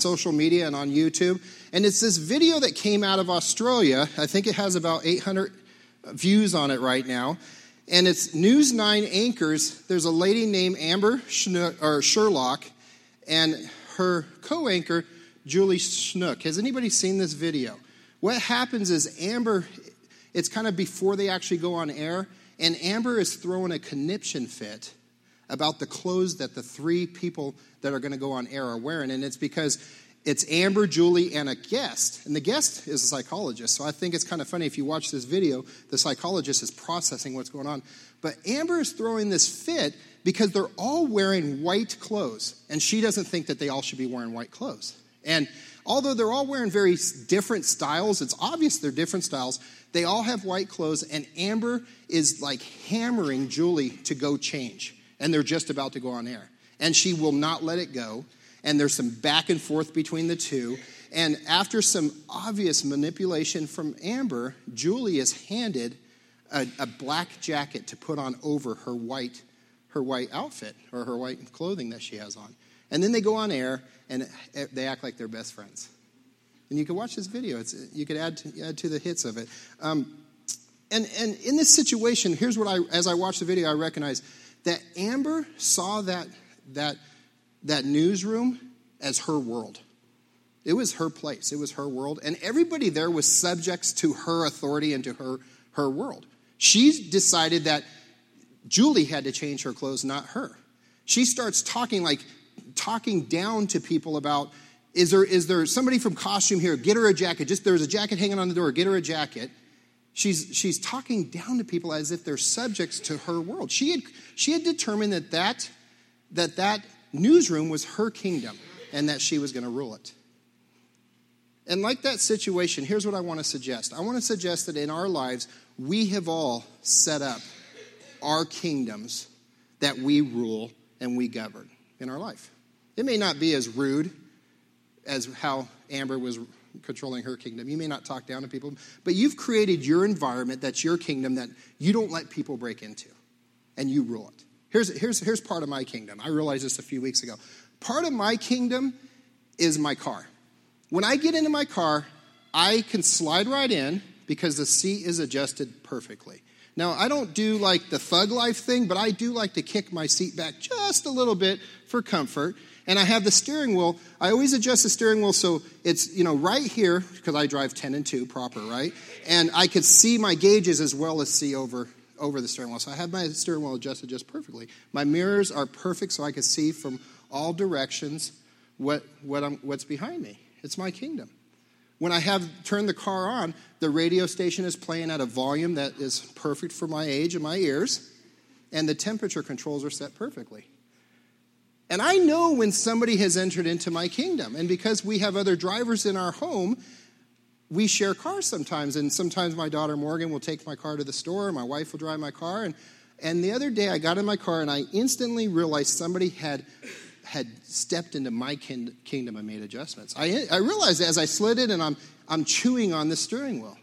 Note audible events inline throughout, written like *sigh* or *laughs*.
social media and on YouTube. And it's this video that came out of Australia. I think it has about 800 views on it right now. And it's News 9 anchors. There's a lady named Amber or Sherlock and her co anchor, Julie Snook. Has anybody seen this video? What happens is Amber, it's kind of before they actually go on air, and Amber is throwing a conniption fit about the clothes that the three people that are going to go on air are wearing. And it's because it's Amber, Julie, and a guest. And the guest is a psychologist. So I think it's kind of funny if you watch this video, the psychologist is processing what's going on. But Amber is throwing this fit because they're all wearing white clothes. And she doesn't think that they all should be wearing white clothes. And although they're all wearing very different styles, it's obvious they're different styles. They all have white clothes, and Amber is like hammering Julie to go change. And they're just about to go on air. And she will not let it go and there's some back and forth between the two. And after some obvious manipulation from Amber, Julie is handed a, a, black jacket to put on over her white, her white outfit or her white clothing that she has on. And then they go on air and they act like they're best friends. And you can watch this video. It's, you could add to, add to the hits of it. Um, and, and in this situation, here's what I, as I watched the video, I recognized that Amber saw that, that that newsroom as her world. It was her place, it was her world, and everybody there was subjects to her authority and to her, her world. She decided that Julie had to change her clothes, not her. She starts talking like talking down to people about is there is there somebody from costume here? Get her a jacket. Just there's a jacket hanging on the door. Get her a jacket. She's she's talking down to people as if they're subjects to her world. She had she had determined that that that that newsroom was her kingdom and that she was going to rule it. And like that situation, here's what I want to suggest I want to suggest that in our lives, we have all set up our kingdoms that we rule and we govern in our life. It may not be as rude as how Amber was controlling her kingdom. You may not talk down to people, but you've created your environment that's your kingdom that you don't let people break into, and you rule it. Here's, here's, here's part of my kingdom. I realized this a few weeks ago. Part of my kingdom is my car. When I get into my car, I can slide right in because the seat is adjusted perfectly. Now, I don't do like the thug life thing, but I do like to kick my seat back just a little bit for comfort. And I have the steering wheel. I always adjust the steering wheel so it's, you know, right here, because I drive 10 and 2 proper, right? And I could see my gauges as well as see over over the steering wheel. So I have my steering wheel adjusted just perfectly. My mirrors are perfect so I can see from all directions what, what I'm, what's behind me. It's my kingdom. When I have turned the car on, the radio station is playing at a volume that is perfect for my age and my ears, and the temperature controls are set perfectly. And I know when somebody has entered into my kingdom. And because we have other drivers in our home, we share cars sometimes, and sometimes my daughter Morgan will take my car to the store, my wife will drive my car, and and the other day I got in my car and I instantly realized somebody had had stepped into my kingdom and made adjustments. I, I realized as I slid in and I'm I'm chewing on the steering wheel.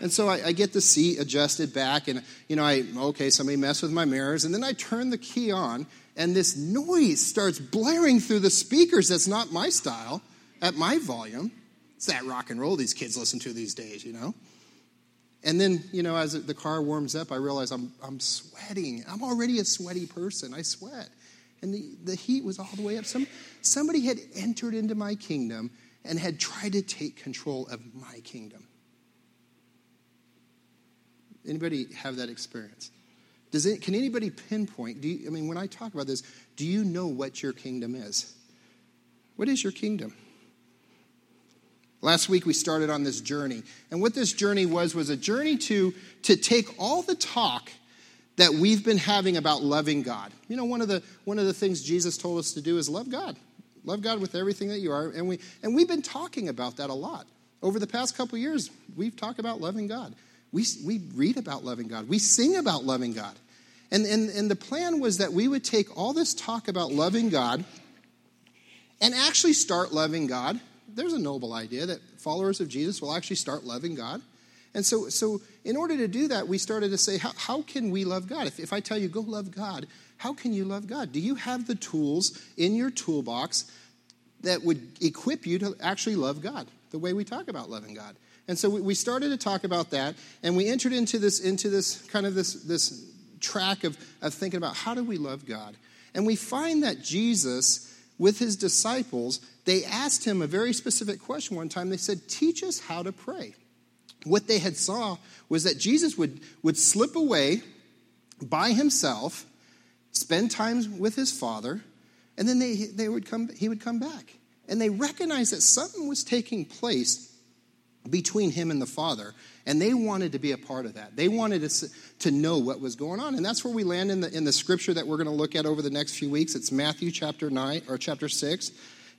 And so I, I, get the seat adjusted back, and you know, I okay, somebody messed with my mirrors, and then I turn the key on, and this noise starts blaring through the speakers. That's not my style at my volume. It's that rock and roll these kids listen to these days, you know? And then, you know, as the car warms up, I realize I'm, I'm sweating. I'm already a sweaty person. I sweat. And the, the heat was all the way up. Some, somebody had entered into my kingdom and had tried to take control of my kingdom. Anybody have that experience? Does it, can anybody pinpoint? Do you, I mean, when I talk about this, do you know what your kingdom is? What is your kingdom? Last week we started on this journey. And what this journey was was a journey to, to take all the talk that we've been having about loving God. You know, one of the one of the things Jesus told us to do is love God. Love God with everything that you are. And we and we've been talking about that a lot. Over the past couple years, we've talked about loving God. We, we read about loving God. We sing about loving God. And, and, and the plan was that we would take all this talk about loving God and actually start loving God there's a noble idea that followers of Jesus will actually start loving God. And so, so in order to do that, we started to say, how, how can we love God? If, if I tell you, go love God, how can you love God? Do you have the tools in your toolbox that would equip you to actually love God the way we talk about loving God. And so we started to talk about that, and we entered into this into this kind of this this track of, of thinking about how do we love God. And we find that Jesus, with his disciples, they asked him a very specific question one time. They said, Teach us how to pray. What they had saw was that Jesus would, would slip away by himself, spend time with his father, and then they, they would come, he would come back. And they recognized that something was taking place between him and the Father. And they wanted to be a part of that. They wanted to, to know what was going on. And that's where we land in the, in the scripture that we're going to look at over the next few weeks. It's Matthew chapter 9 or chapter 6.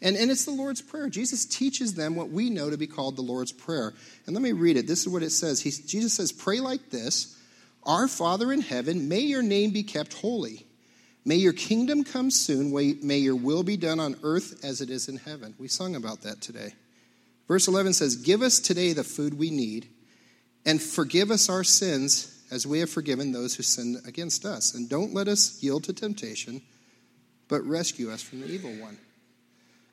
And, and it's the Lord's Prayer. Jesus teaches them what we know to be called the Lord's Prayer. And let me read it. This is what it says. He, Jesus says, Pray like this Our Father in heaven, may your name be kept holy. May your kingdom come soon. May your will be done on earth as it is in heaven. We sung about that today. Verse 11 says, Give us today the food we need, and forgive us our sins as we have forgiven those who sin against us. And don't let us yield to temptation, but rescue us from the evil one.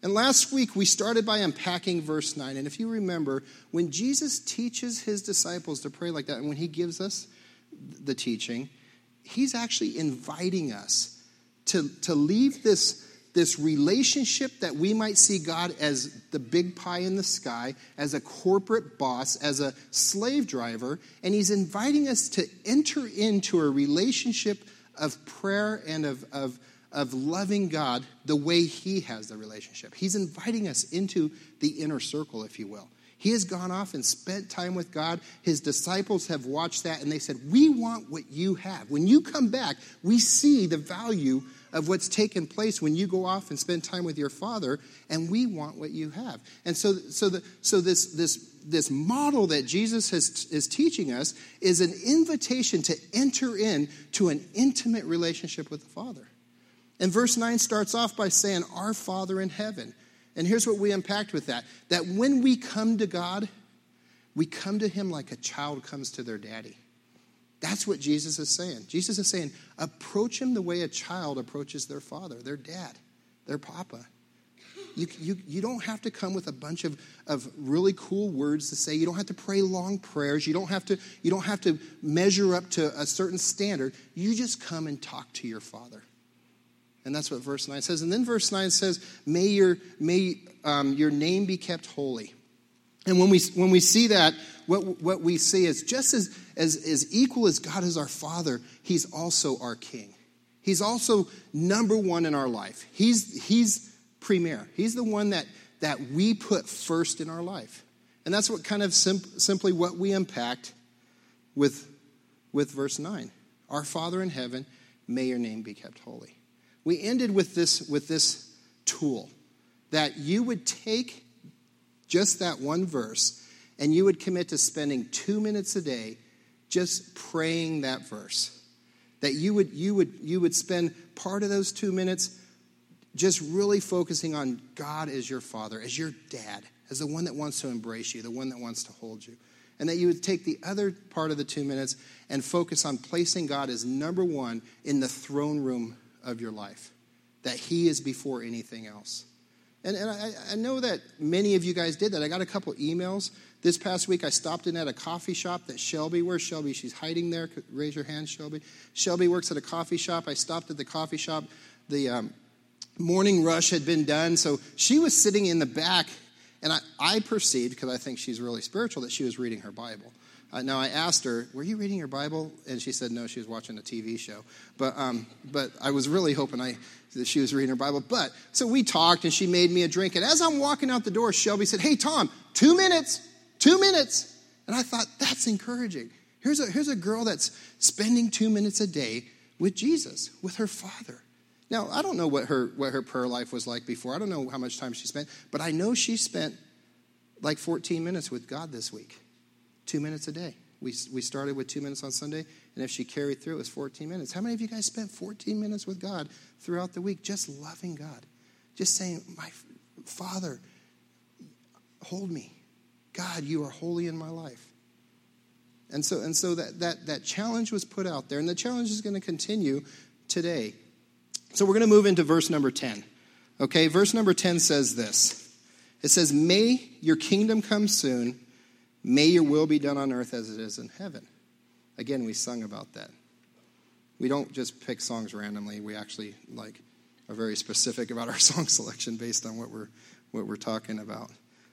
And last week we started by unpacking verse 9. And if you remember, when Jesus teaches his disciples to pray like that, and when he gives us the teaching, he's actually inviting us to, to leave this this relationship that we might see God as the big pie in the sky, as a corporate boss, as a slave driver, and He's inviting us to enter into a relationship of prayer and of, of, of loving God the way He has the relationship. He's inviting us into the inner circle, if you will. He has gone off and spent time with God. His disciples have watched that and they said, We want what you have. When you come back, we see the value of what's taken place when you go off and spend time with your father, and we want what you have. And so, so, the, so this, this, this model that Jesus has, is teaching us is an invitation to enter in to an intimate relationship with the Father. And verse 9 starts off by saying, Our Father in heaven. And here's what we unpacked with that that when we come to God, we come to Him like a child comes to their daddy. That's what Jesus is saying. Jesus is saying, approach him the way a child approaches their father, their dad, their papa. You, you, you don't have to come with a bunch of, of really cool words to say. You don't have to pray long prayers. You don't, have to, you don't have to measure up to a certain standard. You just come and talk to your father. And that's what verse 9 says. And then verse 9 says, May your, may, um, your name be kept holy. And when we, when we see that, what, what we see is just as, as, as equal as God is our Father, He's also our King. He's also number one in our life. He's, he's premier. He's the one that, that we put first in our life. And that's what kind of sim- simply what we impact with, with verse 9. Our Father in heaven, may your name be kept holy. We ended with this, with this tool that you would take just that one verse, and you would commit to spending two minutes a day just praying that verse. That you would, you would, you would spend part of those two minutes just really focusing on God as your father, as your dad, as the one that wants to embrace you, the one that wants to hold you. And that you would take the other part of the two minutes and focus on placing God as number one in the throne room of your life. That He is before anything else. And, and I, I, know that many of you guys did that. I got a couple emails. This past week, I stopped in at a coffee shop that Shelby, where's Shelby? She's hiding there. Raise your hand, Shelby. Shelby works at a coffee shop. I stopped at the coffee shop. The um, morning rush had been done. So she was sitting in the back, and I, I perceived, because I think she's really spiritual, that she was reading her Bible. Uh, now I asked her, "Were you reading your Bible?" And she said, "No, she was watching a TV show." But um, but I was really hoping I that she was reading her Bible. But so we talked, and she made me a drink. And as I'm walking out the door, Shelby said, "Hey Tom, two minutes, two minutes." And I thought that's encouraging. Here's a here's a girl that's spending two minutes a day with Jesus, with her Father. Now I don't know what her what her prayer life was like before. I don't know how much time she spent, but I know she spent like 14 minutes with God this week two minutes a day. We, we started with two minutes on Sunday, and if she carried through, it was 14 minutes. How many of you guys spent 14 minutes with God throughout the week, just loving God? Just saying, My Father, hold me. God, you are holy in my life. And so, and so that, that, that challenge was put out there, and the challenge is going to continue today. So we're going to move into verse number 10. Okay, verse number 10 says this it says, May your kingdom come soon, may your will be done on earth as it is in heaven. Again, we sung about that. We don't just pick songs randomly, we actually like are very specific about our *laughs* song selection based on what we're what we're talking about.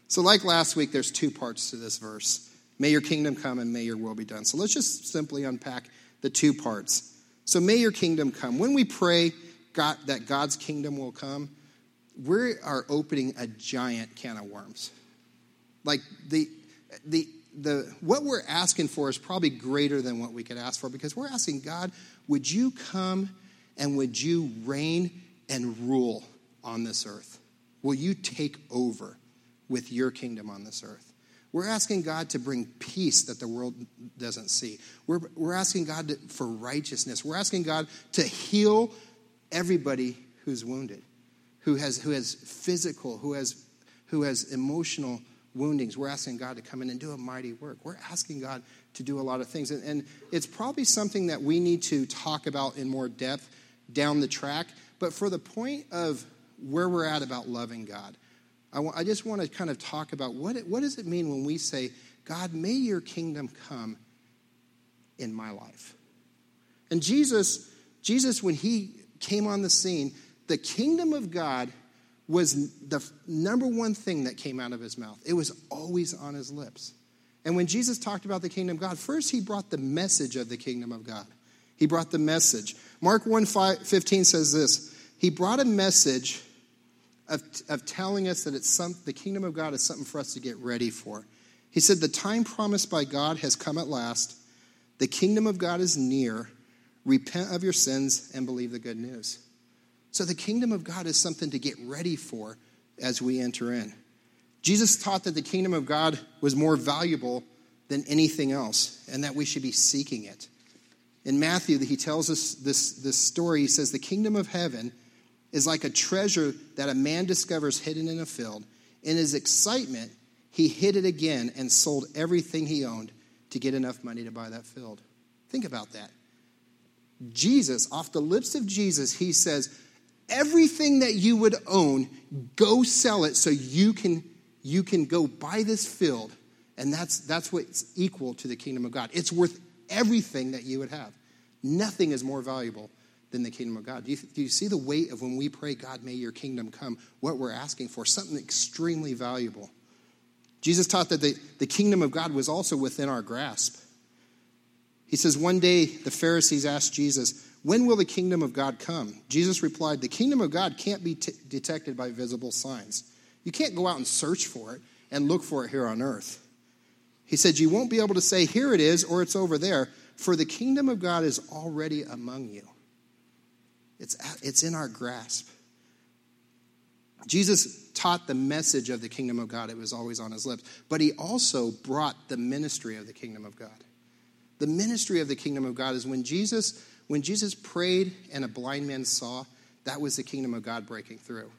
So, like last week, there's two parts to this verse. May your kingdom come and may your will be done. So let's just simply unpack the two parts. So may your kingdom come. When we pray God, that God's kingdom will come, we are opening a giant can of worms. Like the the the what we're asking for is probably greater than what we could ask for because we're asking God, would you come and would you reign and rule on this earth? Will you take over with your kingdom on this earth? We're asking God to bring peace that the world doesn't see. We're, we're asking God to, for righteousness. We're asking God to heal everybody who's wounded, who has, who has physical, who has, who has emotional woundings. We're asking God to come in and do a mighty work. We're asking God to do a lot of things. And, and it's probably something that we need to talk about in more depth down the track. But for the point of where we're at about loving God, I, w- I just want to kind of talk about what, it, what does it mean when we say, God, may your kingdom come in my life. And Jesus, Jesus, when he came on the scene, the kingdom of God was the number one thing that came out of his mouth. It was always on his lips. And when Jesus talked about the kingdom of God, first he brought the message of the kingdom of God. He brought the message. Mark 1 5, 15 says this He brought a message of, of telling us that it's some, the kingdom of God is something for us to get ready for. He said, The time promised by God has come at last. The kingdom of God is near. Repent of your sins and believe the good news. So, the kingdom of God is something to get ready for as we enter in. Jesus taught that the kingdom of God was more valuable than anything else and that we should be seeking it. In Matthew, he tells us this, this story. He says, The kingdom of heaven is like a treasure that a man discovers hidden in a field. In his excitement, he hid it again and sold everything he owned to get enough money to buy that field. Think about that. Jesus, off the lips of Jesus, he says, Everything that you would own, go sell it so you can, you can go buy this field. And that's, that's what's equal to the kingdom of God. It's worth everything that you would have. Nothing is more valuable than the kingdom of God. Do you, do you see the weight of when we pray, God, may your kingdom come, what we're asking for? Something extremely valuable. Jesus taught that the, the kingdom of God was also within our grasp. He says, One day the Pharisees asked Jesus, When will the kingdom of God come? Jesus replied, The kingdom of God can't be t- detected by visible signs. You can't go out and search for it and look for it here on earth. He said, You won't be able to say, Here it is, or it's over there, for the kingdom of God is already among you. It's, it's in our grasp. Jesus taught the message of the kingdom of God, it was always on his lips. But he also brought the ministry of the kingdom of God. The ministry of the kingdom of God is when Jesus, when Jesus prayed and a blind man saw, that was the kingdom of God breaking through.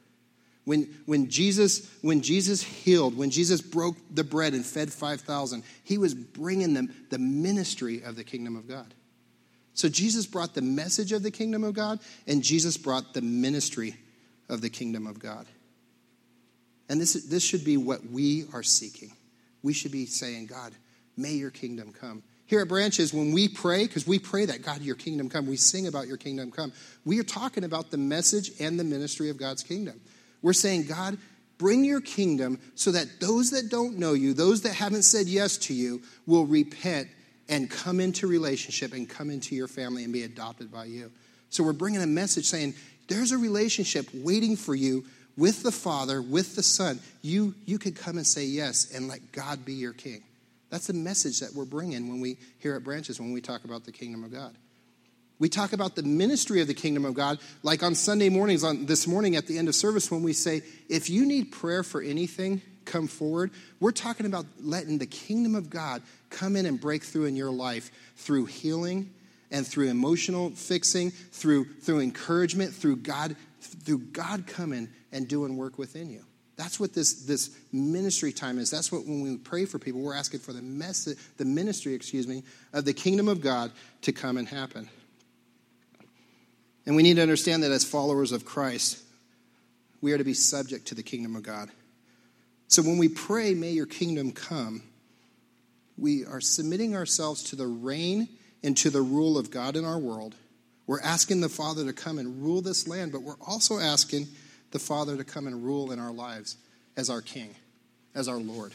When, when, Jesus, when Jesus healed, when Jesus broke the bread and fed 5,000, he was bringing them the ministry of the kingdom of God. So Jesus brought the message of the kingdom of God, and Jesus brought the ministry of the kingdom of God. And this, this should be what we are seeking. We should be saying, God, may your kingdom come. Here at Branches, when we pray, because we pray that, God, your kingdom come, we sing about your kingdom come, we are talking about the message and the ministry of God's kingdom. We're saying, God, bring your kingdom so that those that don't know you, those that haven't said yes to you, will repent and come into relationship and come into your family and be adopted by you. So we're bringing a message saying there's a relationship waiting for you with the Father, with the Son. You, you could come and say yes and let God be your king. That's the message that we're bringing when we here at Branches when we talk about the kingdom of God. We talk about the ministry of the kingdom of God, like on Sunday mornings, on this morning at the end of service, when we say, if you need prayer for anything, come forward. We're talking about letting the kingdom of God come in and break through in your life through healing and through emotional fixing, through, through encouragement, through God, through God coming and doing work within you. That's what this, this ministry time is. That's what when we pray for people, we're asking for the message, the ministry, excuse me, of the kingdom of God to come and happen. And we need to understand that as followers of Christ, we are to be subject to the kingdom of God. So when we pray, may your kingdom come, we are submitting ourselves to the reign and to the rule of God in our world. We're asking the Father to come and rule this land, but we're also asking the Father to come and rule in our lives as our King, as our Lord.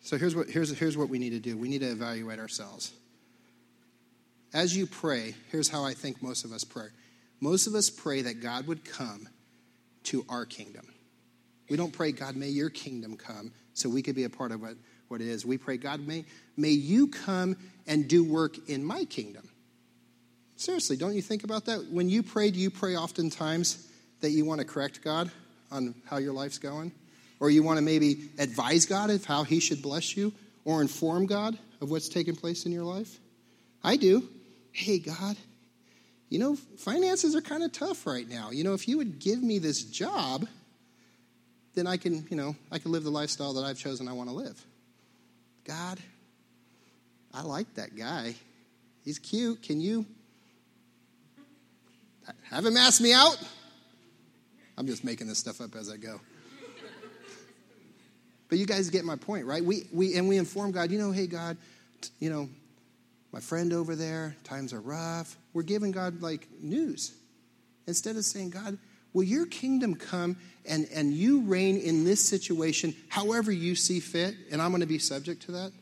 So here's what, here's, here's what we need to do we need to evaluate ourselves. As you pray, here's how I think most of us pray. Most of us pray that God would come to our kingdom. We don't pray, God, may your kingdom come so we could be a part of what, what it is. We pray, God, may, may you come and do work in my kingdom. Seriously, don't you think about that? When you pray, do you pray oftentimes that you want to correct God on how your life's going? Or you want to maybe advise God of how he should bless you? Or inform God of what's taking place in your life? I do. Hey, God, you know, finances are kind of tough right now. You know, if you would give me this job, then I can, you know, I can live the lifestyle that I've chosen I want to live. God, I like that guy. He's cute. Can you have him ask me out? I'm just making this stuff up as I go. But you guys get my point, right? We, we, and we inform God, you know, hey, God, you know, my friend over there, times are rough. We're giving God like news. Instead of saying, God, will your kingdom come and, and you reign in this situation however you see fit, and I'm going to be subject to that?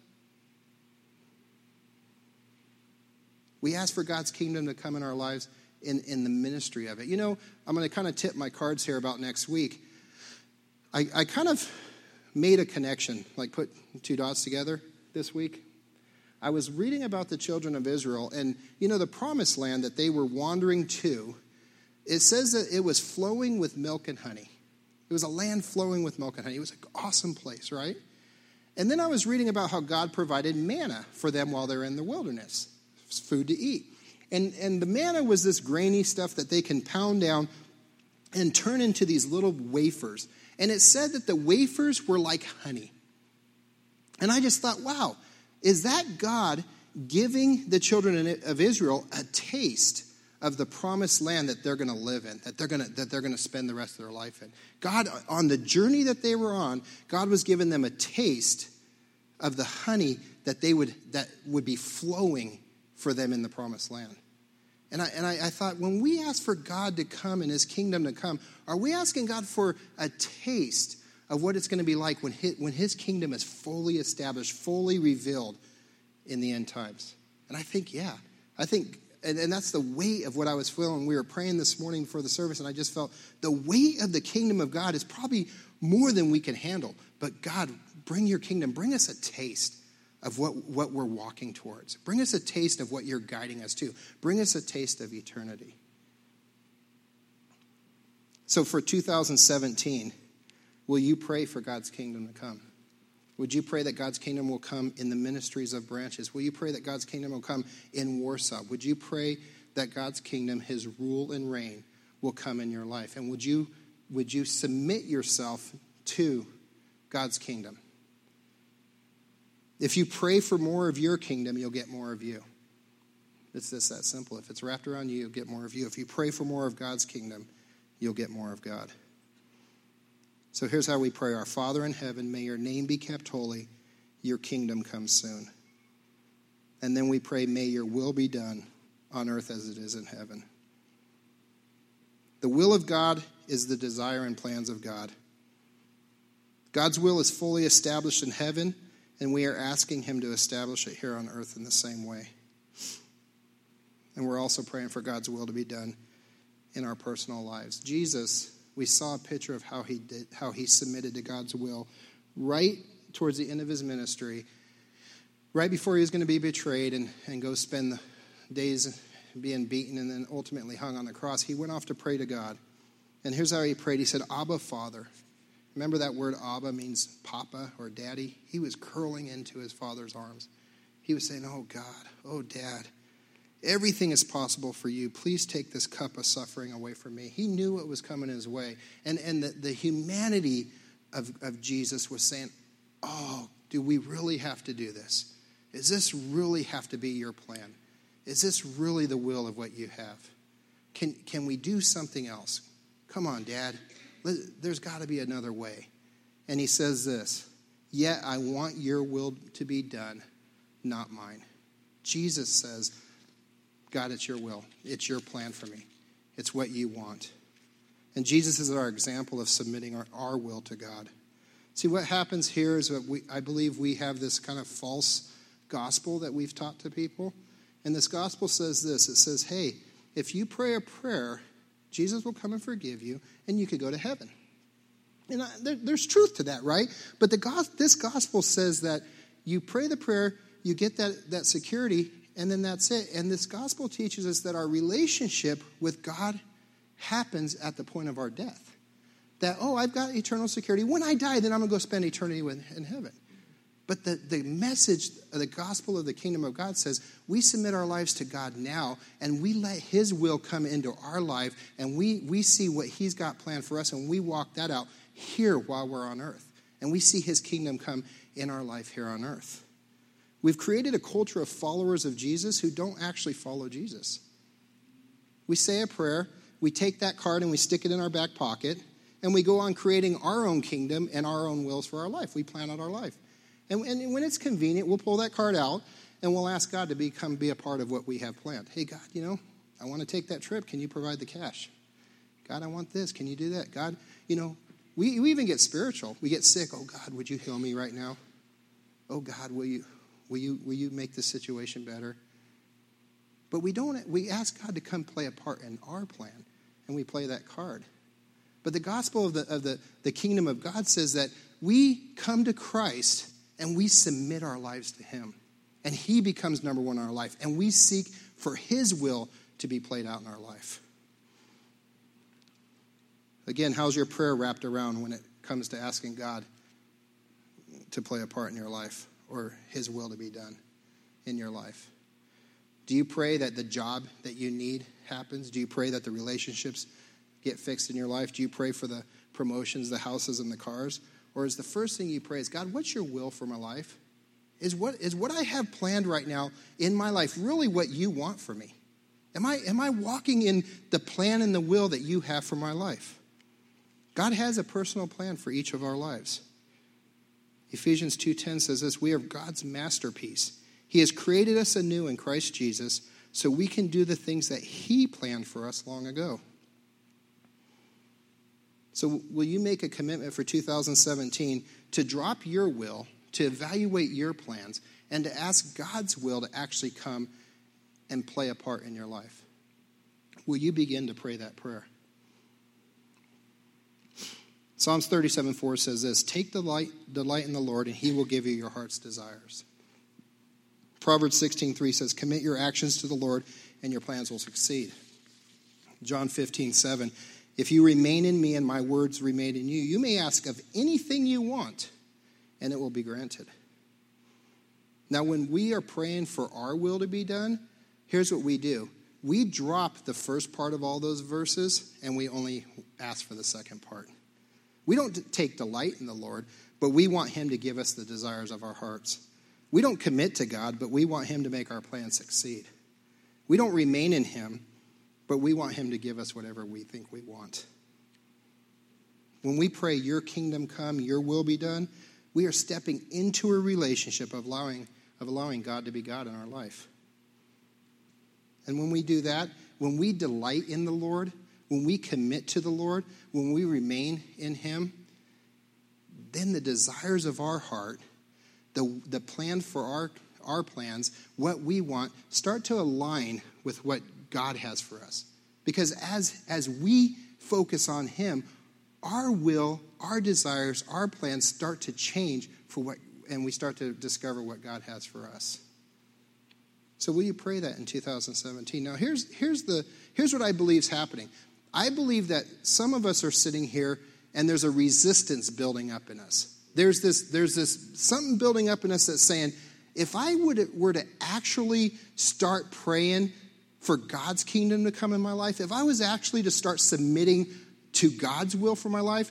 We ask for God's kingdom to come in our lives in, in the ministry of it. You know, I'm going to kind of tip my cards here about next week. I, I kind of made a connection, like put two dots together this week. I was reading about the children of Israel, and you know, the promised land that they were wandering to, it says that it was flowing with milk and honey. It was a land flowing with milk and honey. It was an awesome place, right? And then I was reading about how God provided manna for them while they're in the wilderness, food to eat. And, and the manna was this grainy stuff that they can pound down and turn into these little wafers. And it said that the wafers were like honey. And I just thought, wow, is that God giving the children of Israel a taste of the promised land that they're going to live in, that they're going to, that they're going to spend the rest of their life in. God, on the journey that they were on, God was giving them a taste of the honey that they would that would be flowing for them in the promised land. And I, and I, I thought, when we ask for God to come and his kingdom to come, are we asking God for a taste of what it's going to be like when his, when his kingdom is fully established, fully revealed in the end times? And I think, yeah. I think, and, and that's the weight of what I was feeling. We were praying this morning for the service, and I just felt the weight of the kingdom of God is probably more than we can handle. But God, bring your kingdom, bring us a taste of what, what we're walking towards. Bring us a taste of what you're guiding us to. Bring us a taste of eternity. So for 2017, Will you pray for God's kingdom to come? Would you pray that God's kingdom will come in the ministries of branches? Will you pray that God's kingdom will come in Warsaw? Would you pray that God's kingdom, his rule and reign, will come in your life? And would you, would you submit yourself to God's kingdom? If you pray for more of your kingdom, you'll get more of you. It's just that simple. If it's wrapped around you, you'll get more of you. If you pray for more of God's kingdom, you'll get more of God. So here's how we pray Our Father in heaven, may your name be kept holy, your kingdom come soon. And then we pray, may your will be done on earth as it is in heaven. The will of God is the desire and plans of God. God's will is fully established in heaven, and we are asking Him to establish it here on earth in the same way. And we're also praying for God's will to be done in our personal lives. Jesus we saw a picture of how he did how he submitted to God's will right towards the end of his ministry right before he was going to be betrayed and, and go spend the days being beaten and then ultimately hung on the cross he went off to pray to God and here's how he prayed he said abba father remember that word abba means papa or daddy he was curling into his father's arms he was saying oh god oh dad Everything is possible for you. Please take this cup of suffering away from me. He knew what was coming his way. And, and the, the humanity of, of Jesus was saying, Oh, do we really have to do this? Does this really have to be your plan? Is this really the will of what you have? Can, can we do something else? Come on, Dad. There's got to be another way. And he says this Yet I want your will to be done, not mine. Jesus says, God, it's your will. It's your plan for me. It's what you want. And Jesus is our example of submitting our, our will to God. See, what happens here is that we, I believe we have this kind of false gospel that we've taught to people. And this gospel says this it says, hey, if you pray a prayer, Jesus will come and forgive you, and you could go to heaven. And I, there, there's truth to that, right? But the this gospel says that you pray the prayer, you get that, that security, and then that's it. And this gospel teaches us that our relationship with God happens at the point of our death. That, oh, I've got eternal security. When I die, then I'm going to go spend eternity in heaven. But the, the message the gospel of the kingdom of God says we submit our lives to God now and we let His will come into our life and we, we see what He's got planned for us and we walk that out here while we're on earth. And we see His kingdom come in our life here on earth. We've created a culture of followers of Jesus who don't actually follow Jesus. We say a prayer, we take that card and we stick it in our back pocket, and we go on creating our own kingdom and our own wills for our life. We plan out our life. And, and when it's convenient, we'll pull that card out and we'll ask God to become be a part of what we have planned. Hey, God, you know, I want to take that trip. Can you provide the cash? God, I want this. Can you do that? God, you know, we, we even get spiritual. We get sick. Oh, God, would you heal me right now? Oh, God, will you, will you, will you make this situation better? But we don't, we ask God to come play a part in our plan, and we play that card. But the gospel of the, of the, the kingdom of God says that we come to Christ and we submit our lives to Him. And He becomes number one in our life. And we seek for His will to be played out in our life. Again, how's your prayer wrapped around when it comes to asking God to play a part in your life or His will to be done in your life? Do you pray that the job that you need happens? Do you pray that the relationships get fixed in your life? Do you pray for the promotions, the houses, and the cars? Or is the first thing you pray is, God, what's your will for my life? Is what, is what I have planned right now in my life really what you want for me? Am I, am I walking in the plan and the will that you have for my life? God has a personal plan for each of our lives. Ephesians 2:10 says this, we are God's masterpiece. He has created us anew in Christ Jesus so we can do the things that he planned for us long ago. So, will you make a commitment for 2017 to drop your will, to evaluate your plans, and to ask God's will to actually come and play a part in your life? Will you begin to pray that prayer? Psalms 37 4 says this Take delight, delight in the Lord, and he will give you your heart's desires. Proverbs 16 3 says, Commit your actions to the Lord, and your plans will succeed. John 15 7 if you remain in me and my words remain in you, you may ask of anything you want, and it will be granted. Now, when we are praying for our will to be done, here's what we do we drop the first part of all those verses, and we only ask for the second part. We don't take delight in the Lord, but we want Him to give us the desires of our hearts. We don't commit to God, but we want Him to make our plan succeed. We don't remain in Him, but we want Him to give us whatever we think we want. When we pray, Your kingdom come, Your will be done, we are stepping into a relationship of allowing, of allowing God to be God in our life. And when we do that, when we delight in the Lord, when we commit to the Lord, when we remain in Him, then the desires of our heart, the, the plan for our, our plans, what we want, start to align with what God has for us. Because as, as we focus on Him, our will, our desires, our plans start to change for what, and we start to discover what God has for us. So will you pray that in 2017? Now here's, here's, the, here's what I believe is happening. I believe that some of us are sitting here and there's a resistance building up in us. There's this, there's this something building up in us that's saying, if I would, were to actually start praying for God's kingdom to come in my life, if I was actually to start submitting to God's will for my life,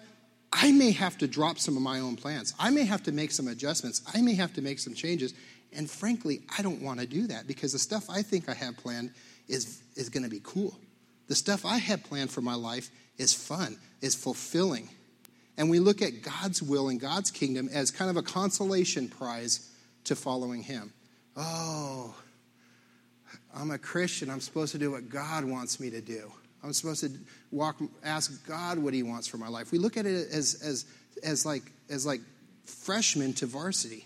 I may have to drop some of my own plans. I may have to make some adjustments. I may have to make some changes. And frankly, I don't want to do that because the stuff I think I have planned is, is going to be cool. The stuff I have planned for my life is fun, is fulfilling. And we look at God's will and God's kingdom as kind of a consolation prize to following Him. Oh, I'm a Christian. I'm supposed to do what God wants me to do. I'm supposed to walk, ask God what He wants for my life. We look at it as, as, as, like, as like freshmen to varsity,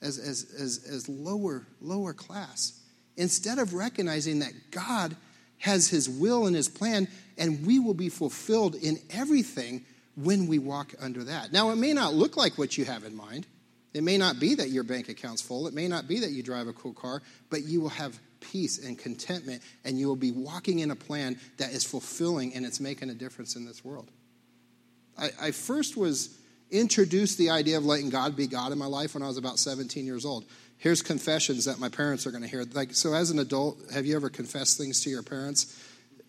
as, as, as, as lower, lower class, instead of recognizing that God has His will and His plan, and we will be fulfilled in everything when we walk under that. Now, it may not look like what you have in mind. It may not be that your bank account's full. It may not be that you drive a cool car, but you will have peace and contentment, and you will be walking in a plan that is fulfilling and it's making a difference in this world. I, I first was introduced the idea of letting God be God in my life when I was about 17 years old. Here's confessions that my parents are going to hear. Like, so as an adult, have you ever confessed things to your parents?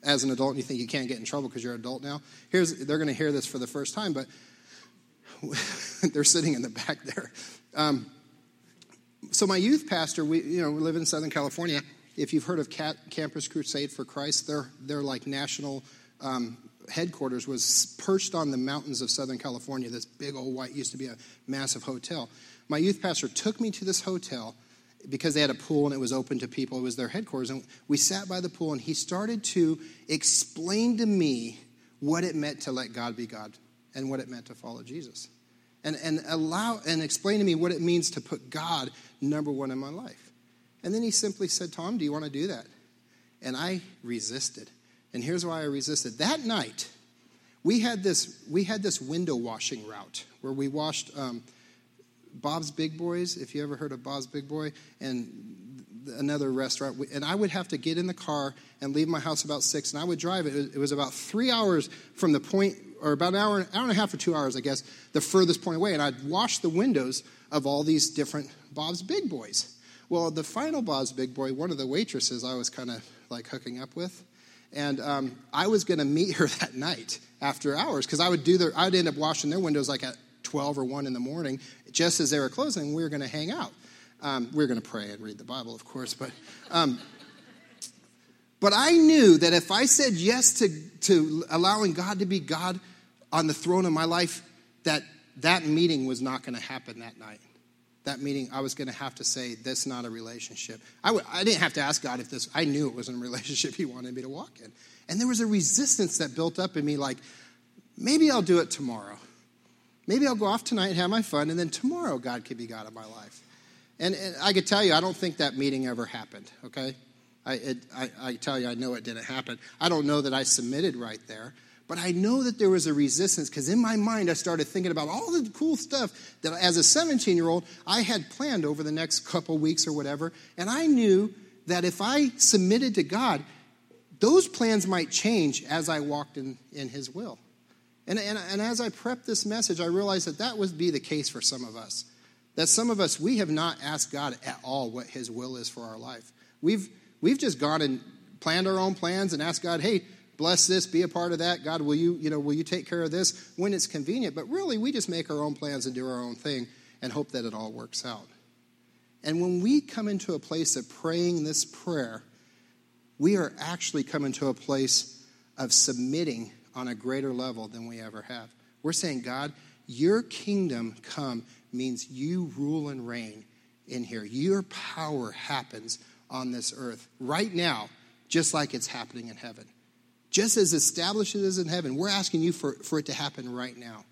As an adult, and you think you can't get in trouble because you're an adult now. Here's they're going to hear this for the first time, but *laughs* they're sitting in the back there. Um, so my youth pastor, we you know we live in Southern California. If you've heard of Cat, Campus Crusade for Christ, they're they're like national um, headquarters was perched on the mountains of Southern California. This big old white used to be a massive hotel. My youth pastor took me to this hotel because they had a pool and it was open to people. It was their headquarters, and we sat by the pool, and he started to explain to me what it meant to let God be God and what it meant to follow Jesus and, and allow and explain to me what it means to put God number one in my life. And then he simply said, Tom, do you want to do that? And I resisted. And here's why I resisted. That night, we had this, we had this window washing route where we washed um, Bob's Big Boys, if you ever heard of Bob's Big Boy, and another restaurant. And I would have to get in the car and leave my house about six, and I would drive it. It was about three hours from the point or about an hour, hour and a half or two hours, I guess, the furthest point away. And I'd wash the windows of all these different Bob's Big Boys. Well, the final Bob's Big Boy, one of the waitresses I was kind of like hooking up with, and um, I was going to meet her *laughs* that night after hours because I would do their, I'd end up washing their windows like at 12 or 1 in the morning, just as they were closing. We were going to hang out. Um, we were going to pray and read the Bible, of course, but. Um, but I knew that if I said yes to, to allowing God to be God, on the throne of my life that that meeting was not going to happen that night. That meeting, I was going to have to say, "That's not a relationship." I w- I didn't have to ask God if this. I knew it wasn't a relationship *laughs* He wanted me to walk in, and there was a resistance that built up in me. Like, maybe I'll do it tomorrow. Maybe I'll go off tonight and have my fun, and then tomorrow God could be God of my life. And, and I could tell you, I don't think that meeting ever happened. Okay, I, it, I, I tell you, I know it didn't happen. I don't know that I submitted right there. But I know that there was a resistance because in my mind I started thinking about all the cool stuff that as a 17 year old I had planned over the next couple weeks or whatever. And I knew that if I submitted to God, those plans might change as I walked in, in His will. And, and, and as I prepped this message, I realized that that would be the case for some of us. That some of us, we have not asked God at all what His will is for our life. We've, we've just gone and planned our own plans and asked God, hey, bless this, be a part of that. God, will you, you know, will you take care of this when it's convenient? But really, we just make our own plans and do our own thing and hope that it all works out. And when we come into a place of praying this prayer, we are actually coming to a place of submitting on a greater level than we ever have. We're saying, God, your kingdom come means you rule and reign in here. Your power happens on this earth right now, just like it's happening in heaven just as established as in heaven. We're asking you for, for it to happen right now.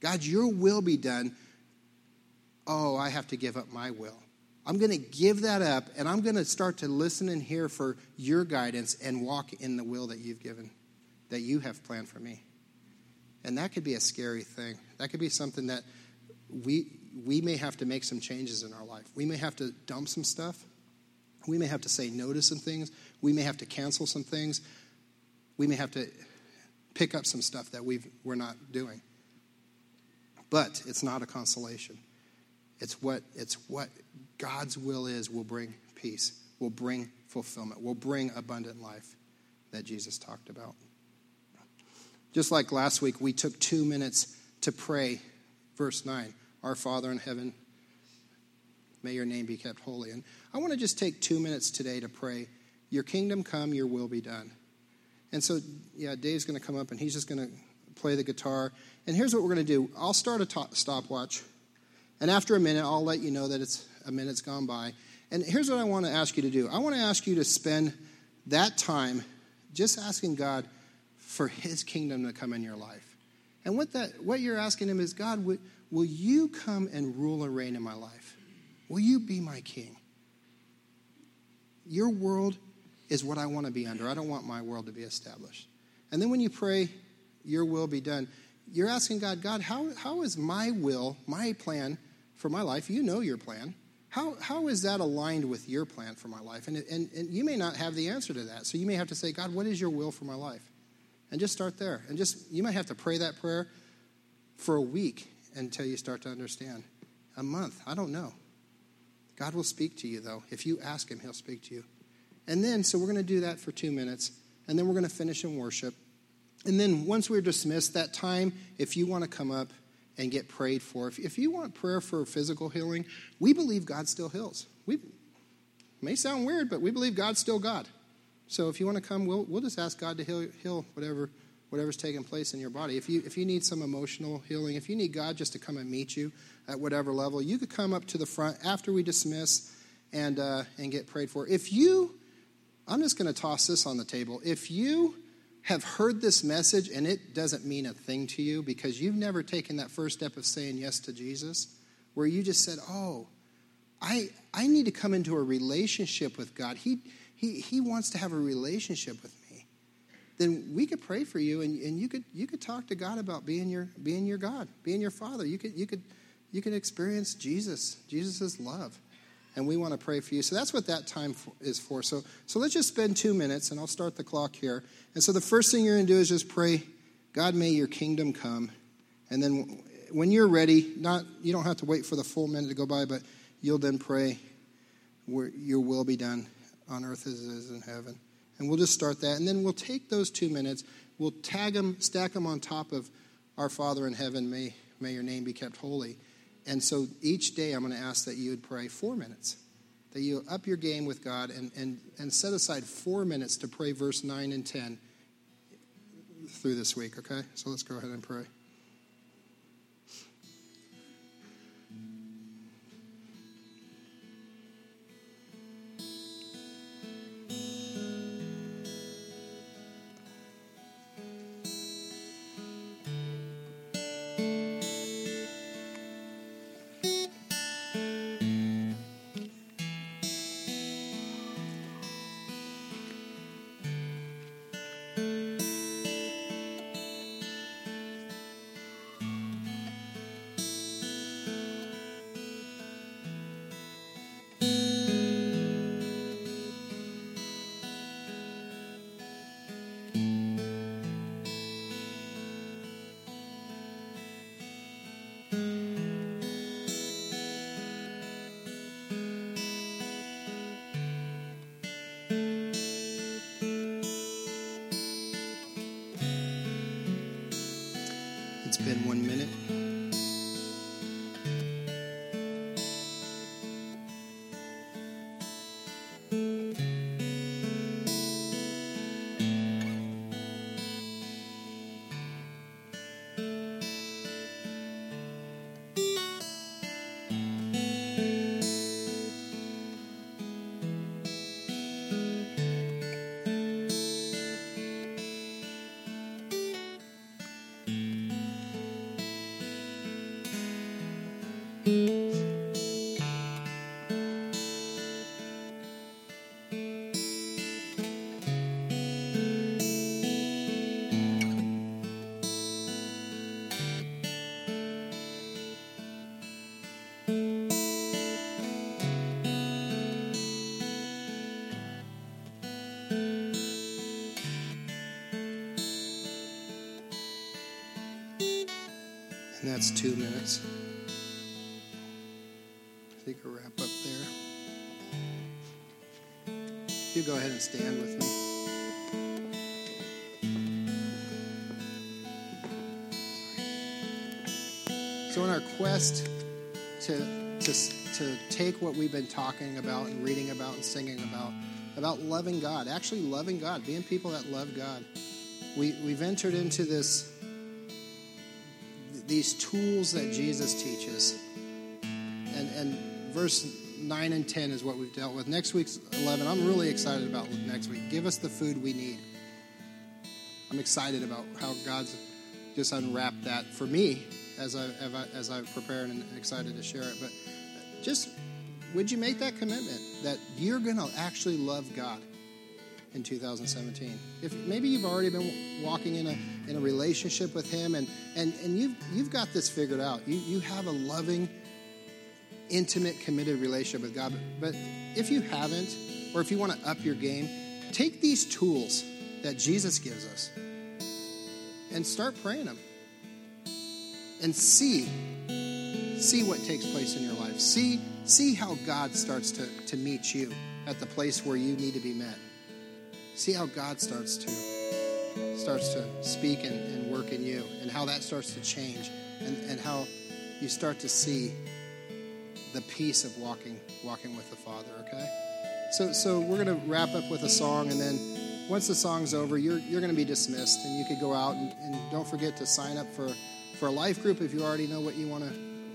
God, your will be done. Oh, I have to give up my will. I'm going to give that up and I'm going to start to listen and hear for your guidance and walk in the will that you've given, that you have planned for me. And that could be a scary thing. That could be something that we, we may have to make some changes in our life. We may have to dump some stuff. We may have to say no to some things. We may have to cancel some things we may have to pick up some stuff that we we're not doing. But it's not a consolation. It's what, it's what God's will is will bring peace, will bring fulfillment, will bring abundant life that Jesus talked about. Just like last week, we took two minutes to pray, verse 9 Our Father in heaven, may your name be kept holy. And I want to just take two minutes today to pray, Your kingdom come, your will be done. And so, yeah, Dave's going to come up and he's just going to play the guitar. And here's what we're going to do I'll start a to- stopwatch. And after a minute, I'll let you know that it's a minute's gone by. And here's what I want to ask you to do I want to ask you to spend that time just asking God for his kingdom to come in your life. And what, that, what you're asking him is God, will, will you come and rule and reign in my life? Will you be my king? Your world is what I want to be under. I don't want my world to be established. And then when you pray, Your will be done, you're asking God, God, how, how is my will, my plan for my life? You know your plan. How, how is that aligned with your plan for my life? And, and, and you may not have the answer to that. So you may have to say, God, what is your will for my life? And just start there. And just, you might have to pray that prayer for a week until you start to understand. A month, I don't know. God will speak to you, though. If you ask Him, He'll speak to you. And then, so we're going to do that for two minutes, and then we're going to finish in worship. And then, once we're dismissed, that time, if you want to come up and get prayed for, if, if you want prayer for physical healing, we believe God still heals. We may sound weird, but we believe God's still God. So if you want to come, we'll, we'll just ask God to heal, heal whatever whatever's taking place in your body. If you if you need some emotional healing, if you need God just to come and meet you, at whatever level, you could come up to the front after we dismiss and, uh, and get prayed for. If you, I'm just going to toss this on the table. If you have heard this message and it doesn't mean a thing to you because you've never taken that first step of saying yes to Jesus, where you just said, Oh, I, I need to come into a relationship with God. He, he, he wants to have a relationship with me. Then we could pray for you and, and you, could, you could talk to God about being your, being your God, being your Father. You could, you could you can experience Jesus, Jesus' love. And we want to pray for you. So that's what that time is for. So, so let's just spend two minutes, and I'll start the clock here. And so the first thing you're going to do is just pray, God, may your kingdom come. And then when you're ready, not you don't have to wait for the full minute to go by, but you'll then pray, your will be done on earth as it is in heaven. And we'll just start that. And then we'll take those two minutes, we'll tag them, stack them on top of our Father in heaven, may, may your name be kept holy. And so each day I'm going to ask that you would pray four minutes, that you up your game with God and, and, and set aside four minutes to pray verse 9 and 10 through this week, okay? So let's go ahead and pray. Been one minute. And that's two minutes. I think we'll wrap up there. You go ahead and stand with me. So, in our quest to, to, to take what we've been talking about and reading about and singing about about loving God, actually loving God, being people that love God. We, we've entered into this these tools that Jesus teaches. And, and verse 9 and 10 is what we've dealt with. Next week's 11, I'm really excited about next week. Give us the food we need. I'm excited about how God's just unwrapped that for me as I, as I prepare and excited to share it. But just would you make that commitment that you're going to actually love God in 2017? If maybe you've already been walking in a in a relationship with Him and and and you've you've got this figured out. You you have a loving, intimate, committed relationship with God. But, if you haven't, or if you want to up your game, take these tools that Jesus gives us and start praying them and see see what takes place in your life see see how god starts to, to meet you at the place where you need to be met see how god starts to starts to speak and, and work in you and how that starts to change and, and how you start to see the peace of walking walking with the father okay so so we're to wrap up with a song and then once the song's over, you're, you're to be dismissed, and you could go out and, and don't forget to sign up for, for a life group if you already know what you want to,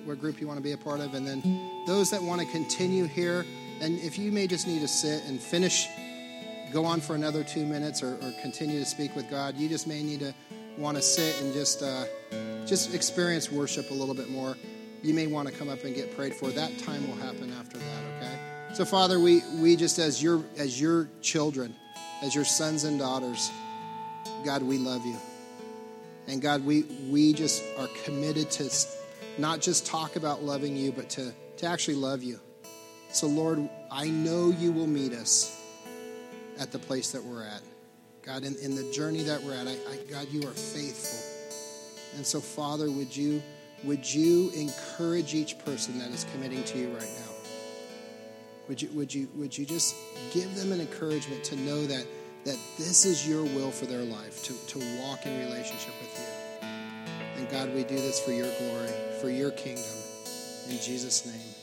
what group you want to be a part of. And then those that want to continue here, and if you may just need to sit and finish, go on for another two minutes, or, or continue to speak with God, you just may need to want to sit and just uh, just experience worship a little bit more. You may want to come up and get prayed for. That time will happen after that. Okay. So Father, we we just as your as your children as your sons and daughters, God, we love you. And God, we, we just are committed to not just talk about loving you, but to, to actually love you. So, Lord, I know you will meet us at the place that we're at. God, in, in the journey that we're at, I, I, God, you are faithful. And so, Father, would you, would you encourage each person that is committing to you right now? Would you, would you, would you just give them an encouragement to know that, that this is your will for their life, to, to walk in relationship with you? And God, we do this for your glory, for your kingdom. In Jesus' name.